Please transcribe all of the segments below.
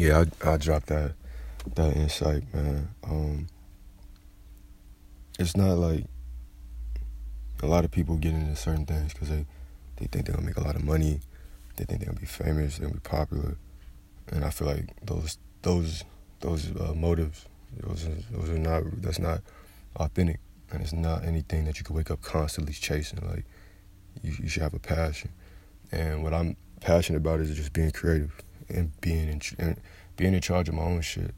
yeah, I I dropped that that insight, man. Um, it's not like a lot of people get into certain things because they they think they're gonna make a lot of money, they think they're gonna be famous, they're gonna be popular, and I feel like those those those uh, motives, those those are not that's not authentic, and it's not anything that you can wake up constantly chasing. Like you, you should have a passion, and what I'm passionate about is just being creative and being in and being in charge of my own shit.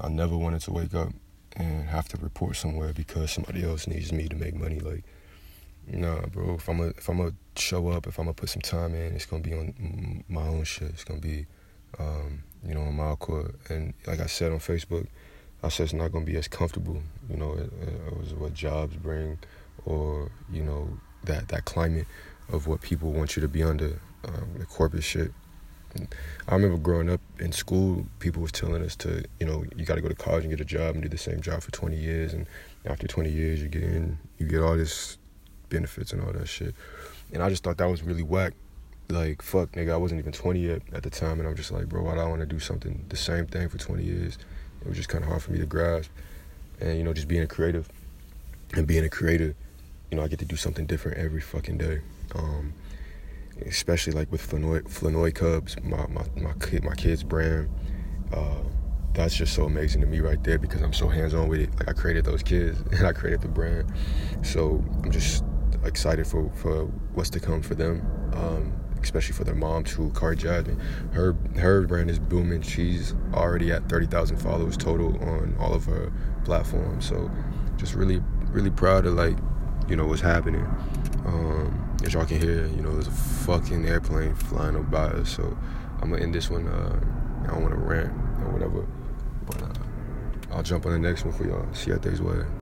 I never wanted to wake up and have to report somewhere because somebody else needs me to make money. Like, nah, bro. If I'm a if I'm gonna show up, if I'm gonna put some time in, it's gonna be on my own shit. It's gonna be, um, you know, on my court. And like I said on Facebook, I said it's not gonna be as comfortable, you know, it was what jobs bring, or you know that that climate of what people want you to be under, um, the corporate shit. I remember growing up in school, people was telling us to, you know, you got to go to college and get a job and do the same job for 20 years, and after 20 years, you get in, you get all this benefits and all that shit. And I just thought that was really whack. Like, fuck, nigga, I wasn't even 20 yet at the time, and I'm just like, bro, why do I want to do something, the same thing for 20 years? It was just kind of hard for me to grasp. And, you know, just being a creative and being a creator, you know, I get to do something different every fucking day. Um, especially like with Flournoy Cubs, my my my, kid, my kids' brand. Uh, that's just so amazing to me right there because I'm so hands on with it. Like I created those kids and I created the brand, so I'm just excited for for what's to come for them. Um, especially for their mom too, Kari Jasmine. Her her brand is booming. She's already at thirty thousand followers total on all of her platforms. So just really really proud of like you know what's happening. Um, as y'all can hear, you know, there's a fucking airplane flying by us. So I'm gonna end this one. Uh, I don't want to rant or whatever, but uh, I'll jump on the next one for y'all. See how things way.